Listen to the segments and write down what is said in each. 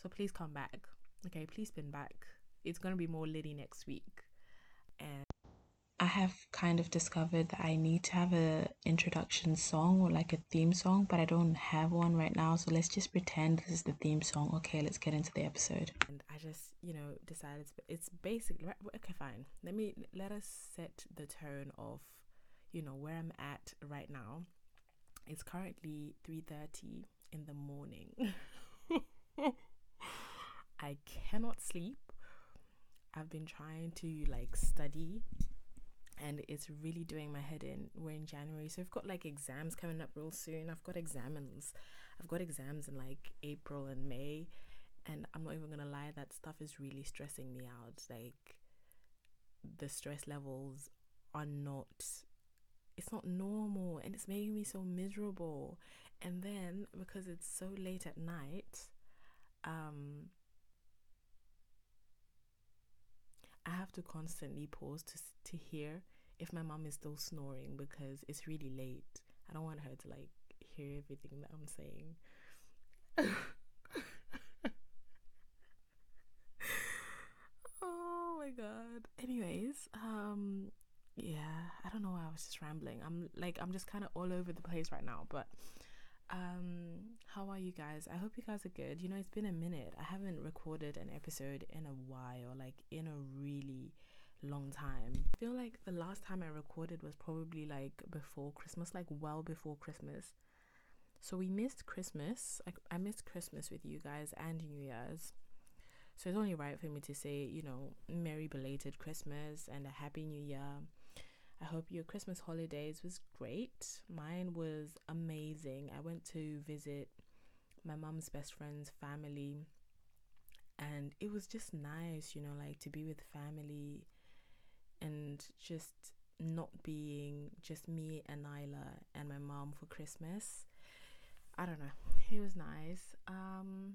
So please come back. Okay, please spin back. It's gonna be more litty next week. And I have kind of discovered that I need to have a introduction song or like a theme song, but I don't have one right now. So let's just pretend this is the theme song. Okay, let's get into the episode. And I just, you know, decided it's basically okay. Fine. Let me let us set the tone of, you know, where I'm at right now. It's currently three thirty in the morning. I cannot sleep. I've been trying to like study and it's really doing my head in. We're in January, so I've got like exams coming up real soon. I've got exams. I've got exams in like April and May, and I'm not even gonna lie, that stuff is really stressing me out. Like the stress levels are not it's not normal and it's making me so miserable. And then because it's so late at night, um I have to constantly pause to to hear if my mom is still snoring because it's really late. I don't want her to like hear everything that I'm saying. oh my god. Anyways, um yeah, I don't know why I was just rambling. I'm like I'm just kind of all over the place right now, but um how are you guys? I hope you guys are good. You know, it's been a minute. I haven't recorded an episode in a while, like in a really long time. I feel like the last time I recorded was probably like before Christmas, like well before Christmas. So we missed Christmas. I, I missed Christmas with you guys and New Year's. So it's only right for me to say, you know, merry belated Christmas and a happy new year. I hope your Christmas holidays was great. Mine was amazing. I went to visit my mom's best friend's family and it was just nice, you know, like to be with family and just not being just me and Nyla and my mom for Christmas. I don't know. It was nice. Um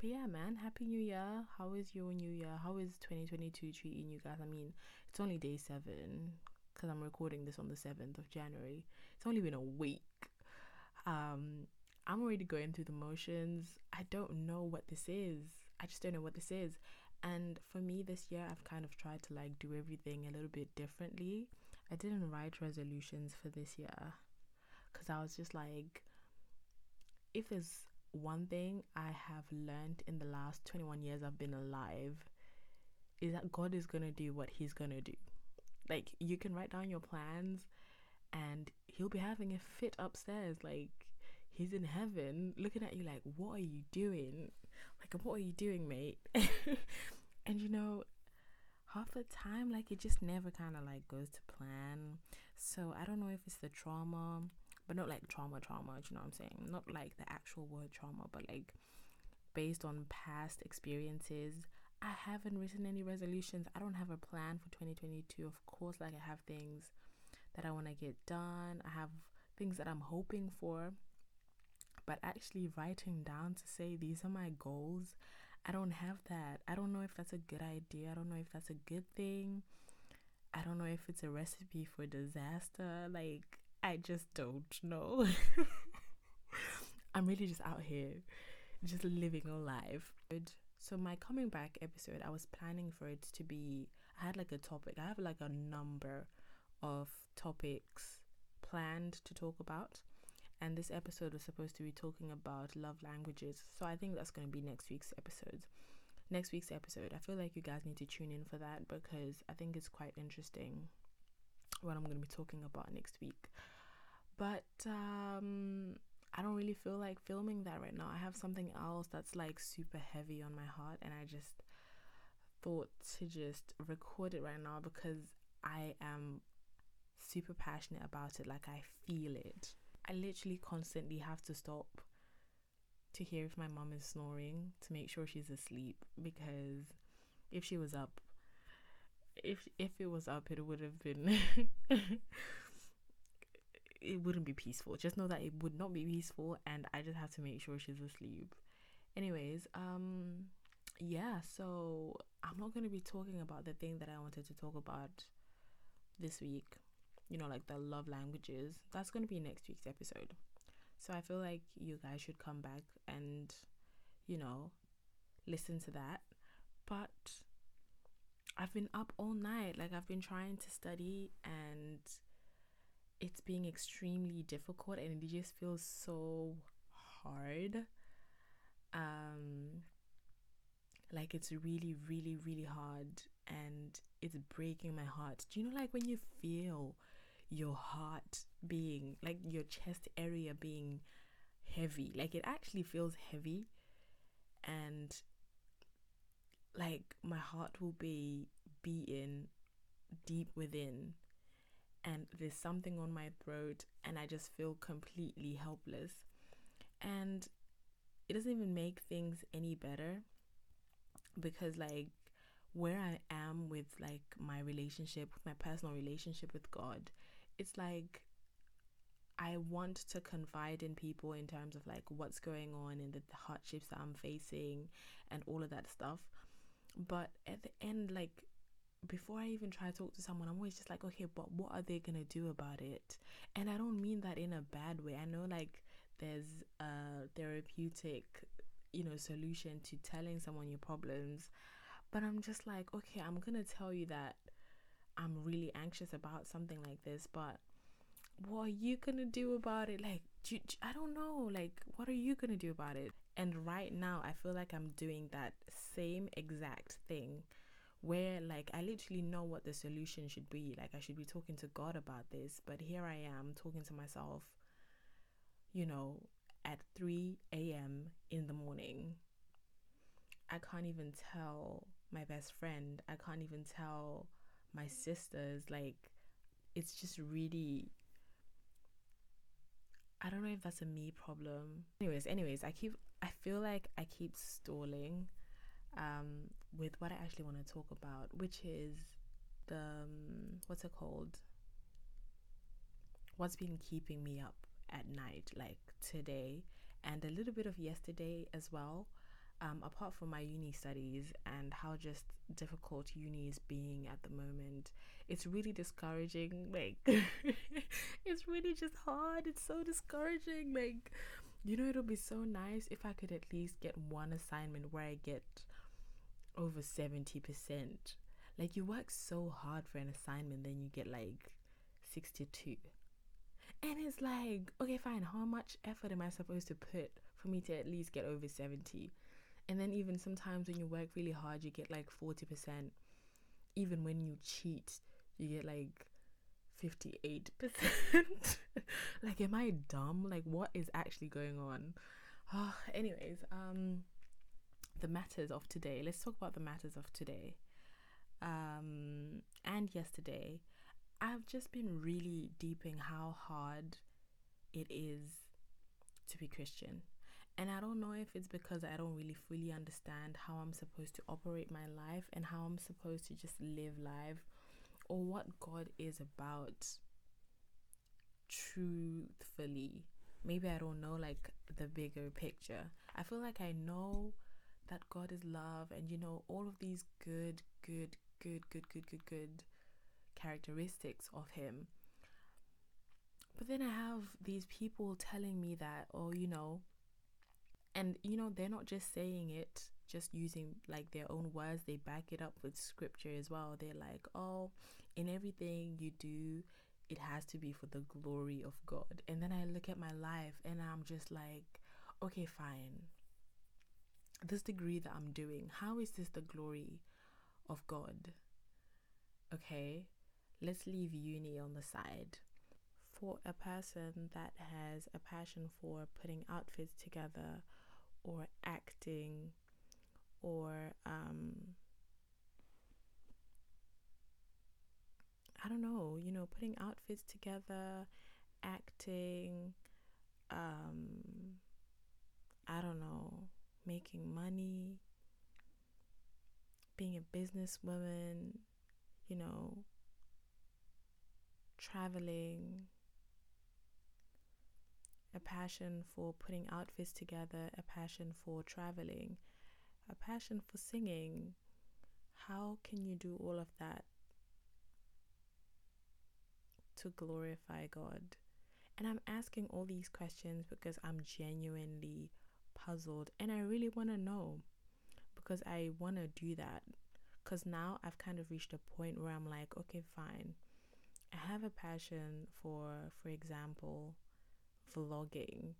but yeah, man, happy new year. How is your new year? How is 2022 treating you guys? I mean, it's only day 7 cuz I'm recording this on the 7th of January. It's only been a week. Um I'm already going through the motions. I don't know what this is. I just don't know what this is. And for me this year, I've kind of tried to like do everything a little bit differently. I didn't write resolutions for this year because I was just like, if there's one thing I have learned in the last 21 years I've been alive, is that God is going to do what He's going to do. Like, you can write down your plans and He'll be having a fit upstairs. Like, He's in heaven looking at you like, what are you doing? like what are you doing mate and you know half the time like it just never kind of like goes to plan so i don't know if it's the trauma but not like trauma trauma you know what i'm saying not like the actual word trauma but like based on past experiences i haven't written any resolutions i don't have a plan for 2022 of course like i have things that i want to get done i have things that i'm hoping for but actually writing down to say these are my goals, I don't have that. I don't know if that's a good idea. I don't know if that's a good thing. I don't know if it's a recipe for disaster. Like, I just don't know. I'm really just out here, just living a life. So, my coming back episode, I was planning for it to be, I had like a topic, I have like a number of topics planned to talk about and this episode was supposed to be talking about love languages. So I think that's going to be next week's episode. Next week's episode. I feel like you guys need to tune in for that because I think it's quite interesting what I'm going to be talking about next week. But um I don't really feel like filming that right now. I have something else that's like super heavy on my heart and I just thought to just record it right now because I am super passionate about it like I feel it I literally constantly have to stop to hear if my mom is snoring to make sure she's asleep because if she was up if if it was up it would have been it wouldn't be peaceful just know that it would not be peaceful and i just have to make sure she's asleep anyways um yeah so i'm not going to be talking about the thing that i wanted to talk about this week you know, like the love languages, that's going to be next week's episode. So I feel like you guys should come back and, you know, listen to that. But I've been up all night. Like I've been trying to study and it's being extremely difficult and it just feels so hard. Um like it's really really really hard and it's breaking my heart. Do you know like when you feel your heart being like your chest area being heavy? Like it actually feels heavy and like my heart will be beating deep within and there's something on my throat and I just feel completely helpless. And it doesn't even make things any better because like where I am with like my relationship, my personal relationship with God, it's like I want to confide in people in terms of like what's going on and the, the hardships that I'm facing and all of that stuff. But at the end, like before I even try to talk to someone, I'm always just like, okay, but what are they gonna do about it? And I don't mean that in a bad way. I know like there's a therapeutic, you know, solution to telling someone your problems, but I'm just like, okay, I'm gonna tell you that I'm really anxious about something like this, but what are you gonna do about it? Like, do you, I don't know. Like, what are you gonna do about it? And right now, I feel like I'm doing that same exact thing where, like, I literally know what the solution should be. Like, I should be talking to God about this, but here I am talking to myself, you know, at 3 a.m. in the morning. I can't even tell my best friend, I can't even tell my sisters. Like, it's just really I don't know if that's a me problem. Anyways, anyways, I keep I feel like I keep stalling um with what I actually want to talk about, which is the um, what's it called? What's been keeping me up at night like today and a little bit of yesterday as well. Um, apart from my uni studies and how just difficult uni is being at the moment, it's really discouraging. Like, it's really just hard. It's so discouraging. Like, you know, it'll be so nice if I could at least get one assignment where I get over 70%. Like, you work so hard for an assignment, then you get like 62. And it's like, okay, fine, how much effort am I supposed to put for me to at least get over 70? And then, even sometimes when you work really hard, you get like 40%. Even when you cheat, you get like 58%. like, am I dumb? Like, what is actually going on? Oh, anyways, um, the matters of today. Let's talk about the matters of today. Um, and yesterday, I've just been really deeping how hard it is to be Christian. And I don't know if it's because I don't really fully understand how I'm supposed to operate my life and how I'm supposed to just live life or what God is about truthfully. Maybe I don't know like the bigger picture. I feel like I know that God is love and you know all of these good, good, good, good, good, good, good characteristics of Him. But then I have these people telling me that, oh, you know, and you know, they're not just saying it just using like their own words, they back it up with scripture as well. They're like, oh, in everything you do, it has to be for the glory of God. And then I look at my life and I'm just like, okay, fine. This degree that I'm doing, how is this the glory of God? Okay, let's leave uni on the side. For a person that has a passion for putting outfits together or acting or um, I don't know, you know, putting outfits together, acting, um, I don't know, making money, being a businesswoman, you know, traveling, a passion for putting outfits together, a passion for traveling, a passion for singing. How can you do all of that to glorify God? And I'm asking all these questions because I'm genuinely puzzled and I really want to know. because I want to do that. Because now I've kind of reached a point where I'm like, okay, fine. I have a passion for, for example, vlogging.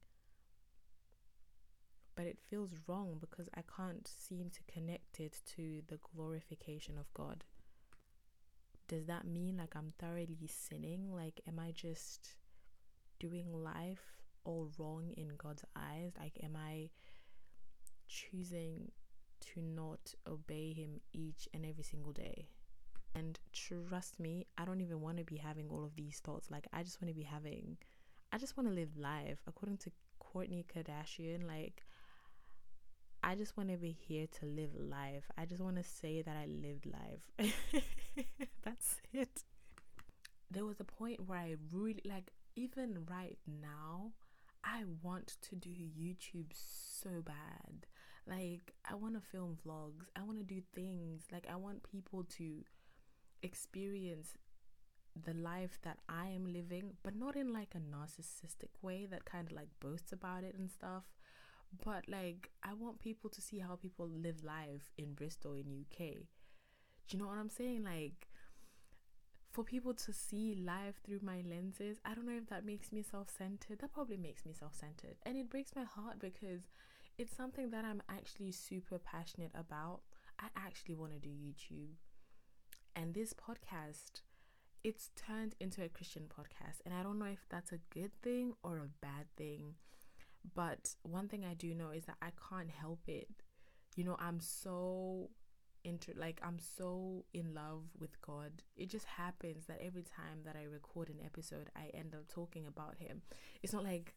But it feels wrong because I can't seem to connect it to the glorification of God. Does that mean like I'm thoroughly sinning? Like, am I just doing life all wrong in God's eyes? Like, am I choosing to not obey Him each and every single day? And trust me, I don't even want to be having all of these thoughts. Like, I just want to be having, I just want to live life. According to Kourtney Kardashian, like, I just want to be here to live life. I just want to say that I lived life. That's it. There was a point where I really, like, even right now, I want to do YouTube so bad. Like, I want to film vlogs. I want to do things. Like, I want people to experience the life that I am living, but not in like a narcissistic way that kind of like boasts about it and stuff. But like, I want people to see how people live life in Bristol, in UK. Do you know what I'm saying? Like, for people to see life through my lenses, I don't know if that makes me self centered. That probably makes me self centered. And it breaks my heart because it's something that I'm actually super passionate about. I actually want to do YouTube. And this podcast, it's turned into a Christian podcast. And I don't know if that's a good thing or a bad thing. But one thing I do know is that I can't help it. You know, I'm so inter like I'm so in love with God. It just happens that every time that I record an episode, I end up talking about him. It's not like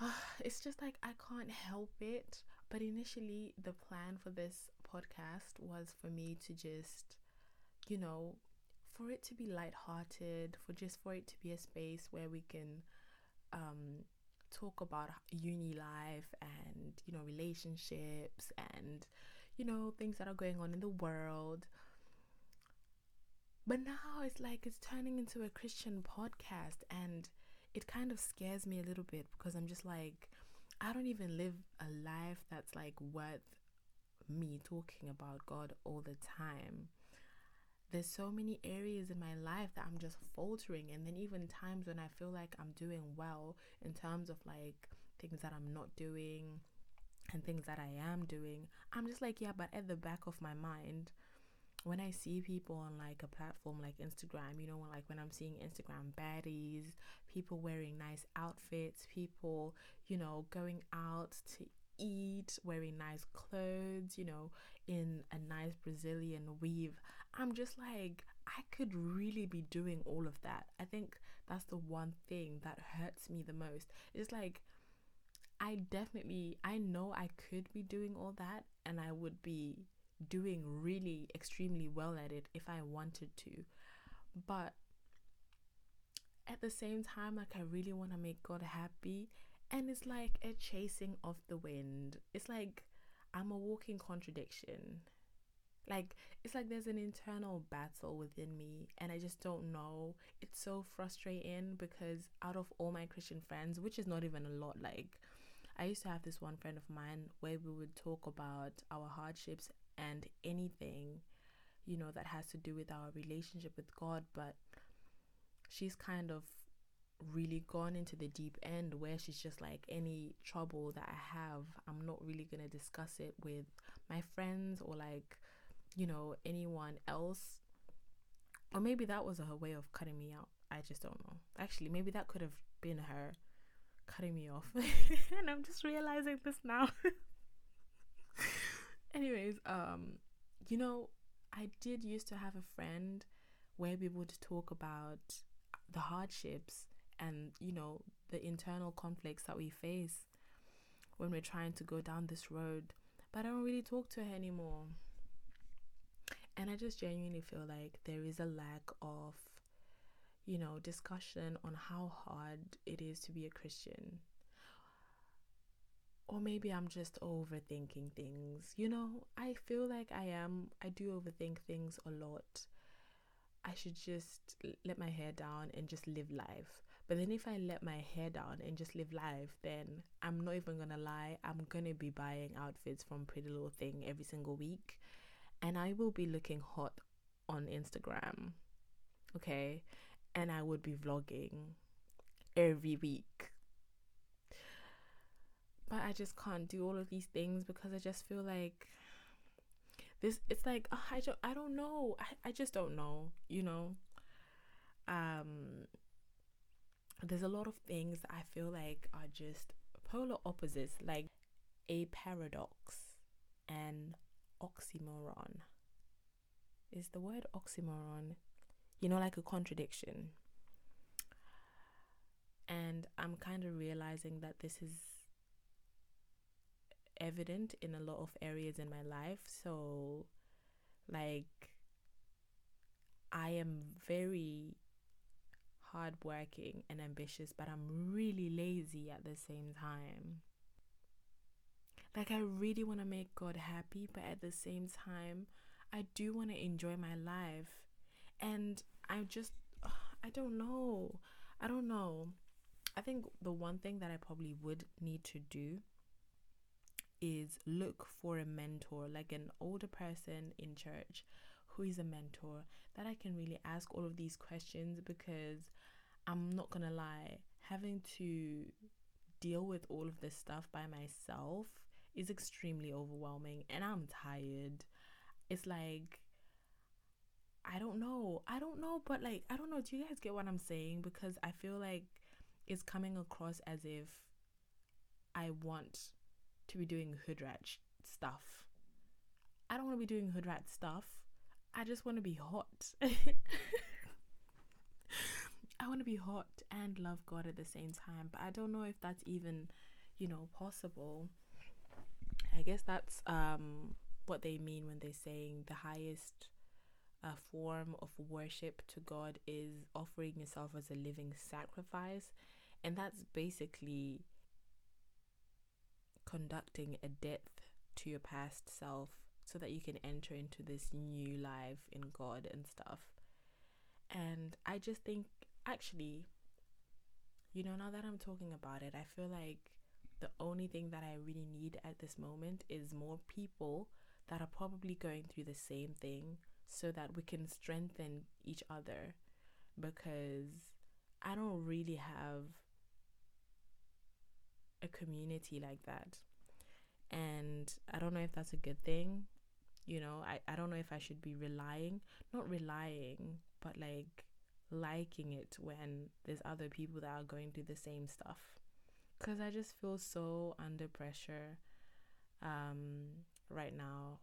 uh, it's just like I can't help it. But initially, the plan for this podcast was for me to just, you know, for it to be light-hearted, for just for it to be a space where we can um talk about uni life and you know relationships and you know, things that are going on in the world. But now it's like it's turning into a Christian podcast and it kind of scares me a little bit because I'm just like, I don't even live a life that's like worth me talking about God all the time. There's so many areas in my life that I'm just faltering, and then even times when I feel like I'm doing well in terms of like things that I'm not doing, and things that I am doing, I'm just like, yeah, but at the back of my mind, when I see people on like a platform like Instagram, you know, like when I'm seeing Instagram baddies, people wearing nice outfits, people, you know, going out to eat, wearing nice clothes, you know, in a nice Brazilian weave, I'm just like, I could really be doing all of that. I think that's the one thing that hurts me the most. It's like, I definitely I know I could be doing all that and I would be doing really extremely well at it if I wanted to. But at the same time like I really want to make God happy and it's like a chasing of the wind. It's like I'm a walking contradiction. Like it's like there's an internal battle within me and I just don't know. It's so frustrating because out of all my Christian friends, which is not even a lot like I used to have this one friend of mine where we would talk about our hardships and anything, you know, that has to do with our relationship with God, but she's kind of really gone into the deep end where she's just like any trouble that I have, I'm not really going to discuss it with my friends or like, you know, anyone else. Or maybe that was her way of cutting me out. I just don't know. Actually, maybe that could have been her cutting me off. And i'm just realizing this now. Anyways um you know i did used to have a friend where we would talk about the hardships and you know the internal conflicts that we face when we're trying to go down this road but i don't really talk to her anymore. And i just genuinely feel like there is a lack of you know, discussion on how hard it is to be a Christian. Or maybe I'm just overthinking things. You know, I feel like I am, I do overthink things a lot. I should just let my hair down and just live life. But then if I let my hair down and just live life, then I'm not even gonna lie, I'm gonna be buying outfits from Pretty Little Thing every single week. And I will be looking hot on Instagram. Okay. And I would be vlogging every week. But I just can't do all of these things because I just feel like this it's like oh, I don't I don't know. I, I just don't know, you know. Um there's a lot of things I feel like are just polar opposites, like a paradox and oxymoron. Is the word oxymoron, you know, like a contradiction? And I'm kind of realizing that this is evident in a lot of areas in my life. So, like, I am very hardworking and ambitious, but I'm really lazy at the same time. Like, I really want to make God happy, but at the same time, I do want to enjoy my life. And I just, I don't know. I don't know. I think the one thing that I probably would need to do is look for a mentor, like an older person in church who is a mentor that I can really ask all of these questions because I'm not gonna lie, having to deal with all of this stuff by myself is extremely overwhelming and I'm tired. It's like I don't know. I don't know, but like I don't know, do you guys get what I'm saying? Because I feel like it's coming across as if I want to be doing hood rat stuff. I don't want to be doing hood rat stuff. I just want to be hot. I want to be hot and love God at the same time, but I don't know if that's even, you know, possible. I guess that's um what they mean when they're saying the highest uh, form of worship to God is offering yourself as a living sacrifice, and that's basically conducting a depth to your past self so that you can enter into this new life in God and stuff. And I just think, actually, you know, now that I'm talking about it, I feel like the only thing that I really need at this moment is more people that are probably going through the same thing so that we can strengthen each other because I don't really have a community like that. And I don't know if that's a good thing. You know, I, I don't know if I should be relying, not relying, but like liking it when there's other people that are going through the same stuff. Because I just feel so under pressure um, right now,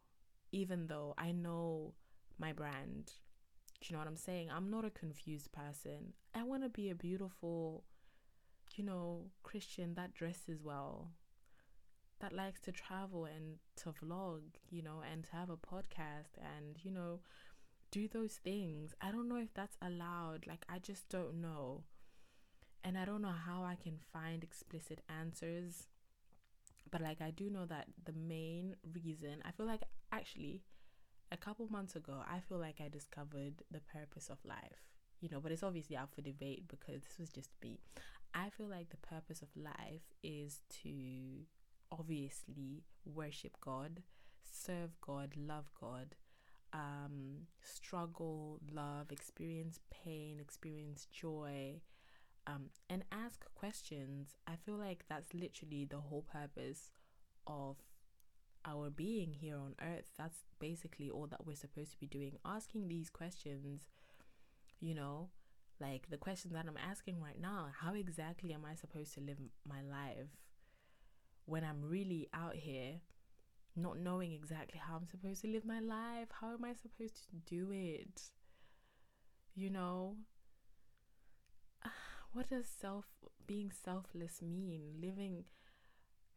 even though I know my brand. Do you know what I'm saying? I'm not a confused person. I want to be a beautiful, you know, Christian that dresses well, that likes to travel and to vlog, you know, and to have a podcast and, you know, do those things. I don't know if that's allowed. Like, I just don't know. And I don't know how I can find explicit answers. But, like, I do know that the main reason, I feel like actually a couple months ago, I feel like I discovered the purpose of life. You know, but it's obviously up for debate because this was just me. I feel like the purpose of life is to obviously worship God, serve God, love God, um, struggle, love, experience pain, experience joy, um, and ask questions. I feel like that's literally the whole purpose of our being here on earth. That's basically all that we're supposed to be doing. Asking these questions, you know, like the question that I'm asking right now how exactly am I supposed to live my life when I'm really out here not knowing exactly how I'm supposed to live my life? How am I supposed to do it? You know? What does self being selfless mean? Living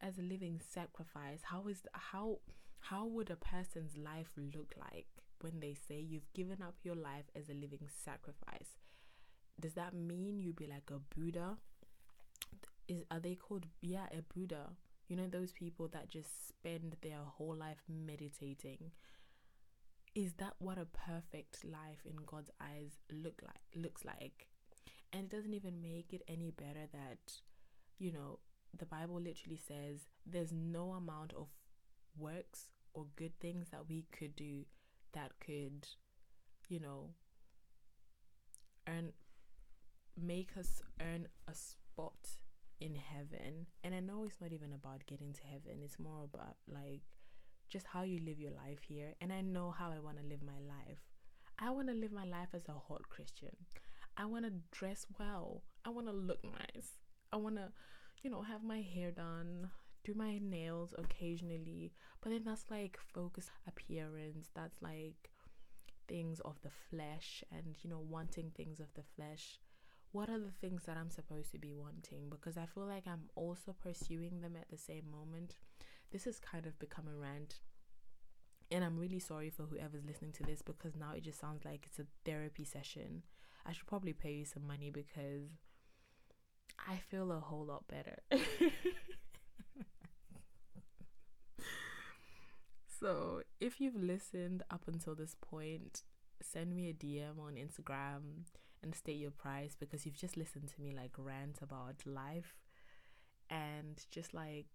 as a living sacrifice. How is how how would a person's life look like when they say you've given up your life as a living sacrifice? Does that mean you'd be like a Buddha? Is are they called yeah a Buddha? You know those people that just spend their whole life meditating. Is that what a perfect life in God's eyes look like looks like? And it doesn't even make it any better that, you know, the Bible literally says there's no amount of works or good things that we could do that could, you know, earn make us earn a spot in heaven. And I know it's not even about getting to heaven, it's more about like just how you live your life here. And I know how I want to live my life. I want to live my life as a hot Christian. I want to dress well. I want to look nice. I want to, you know, have my hair done, do my nails occasionally. But then that's like focus appearance. That's like things of the flesh and, you know, wanting things of the flesh what are the things that I'm supposed to be wanting? Because I feel like I'm also pursuing them at the same moment. This has kind of become a rant. And I'm really sorry for whoever's listening to this because now it just sounds like it's a therapy session. I should probably pay you some money because I feel a whole lot better. so, if you've listened up until this point, send me a DM on Instagram and state your price because you've just listened to me like rant about life and just like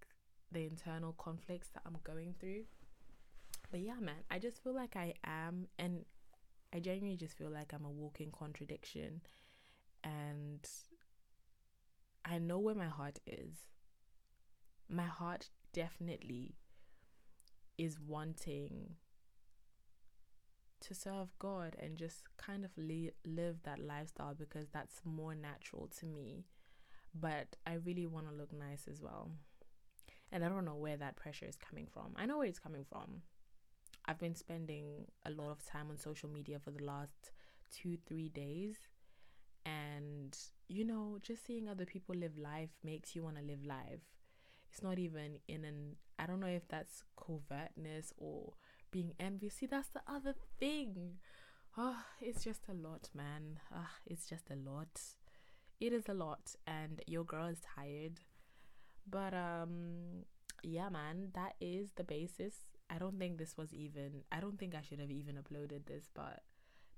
the internal conflicts that I'm going through. But yeah, man, I just feel like I am, and I genuinely just feel like I'm a walking contradiction. And I know where my heart is. My heart definitely is wanting to serve God and just kind of li- live that lifestyle because that's more natural to me. But I really want to look nice as well. And I don't know where that pressure is coming from. I know where it's coming from. I've been spending a lot of time on social media for the last two, three days. And, you know, just seeing other people live life makes you want to live life. It's not even in an, I don't know if that's covertness or being envious. See, that's the other thing. Oh, it's just a lot, man. Oh, it's just a lot. It is a lot, and your girl is tired. But um, yeah, man, that is the basis. I don't think this was even. I don't think I should have even uploaded this, but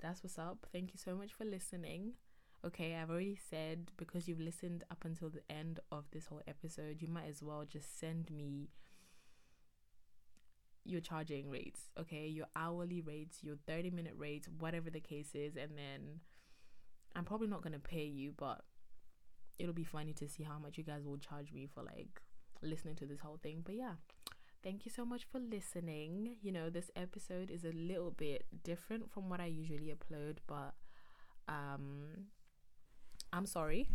that's what's up. Thank you so much for listening. Okay, I've already said because you've listened up until the end of this whole episode, you might as well just send me your charging rates, okay? Your hourly rates, your 30 minute rates, whatever the case is. And then I'm probably not going to pay you, but it'll be funny to see how much you guys will charge me for like listening to this whole thing. But yeah, thank you so much for listening. You know, this episode is a little bit different from what I usually upload, but um I'm sorry.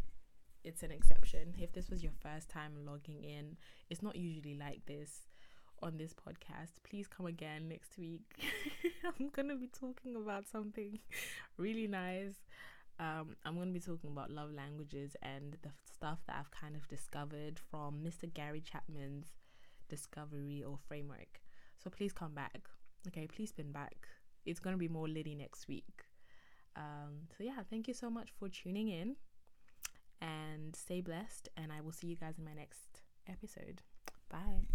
It's an exception. If this was your first time logging in, it's not usually like this on this podcast. Please come again next week. I'm going to be talking about something really nice. Um, I'm going to be talking about love languages and the stuff that I've kind of discovered from Mr. Gary Chapman's discovery or framework. So please come back. Okay, please spin back. It's going to be more litty next week. Um, so yeah, thank you so much for tuning in and stay blessed. And I will see you guys in my next episode. Bye.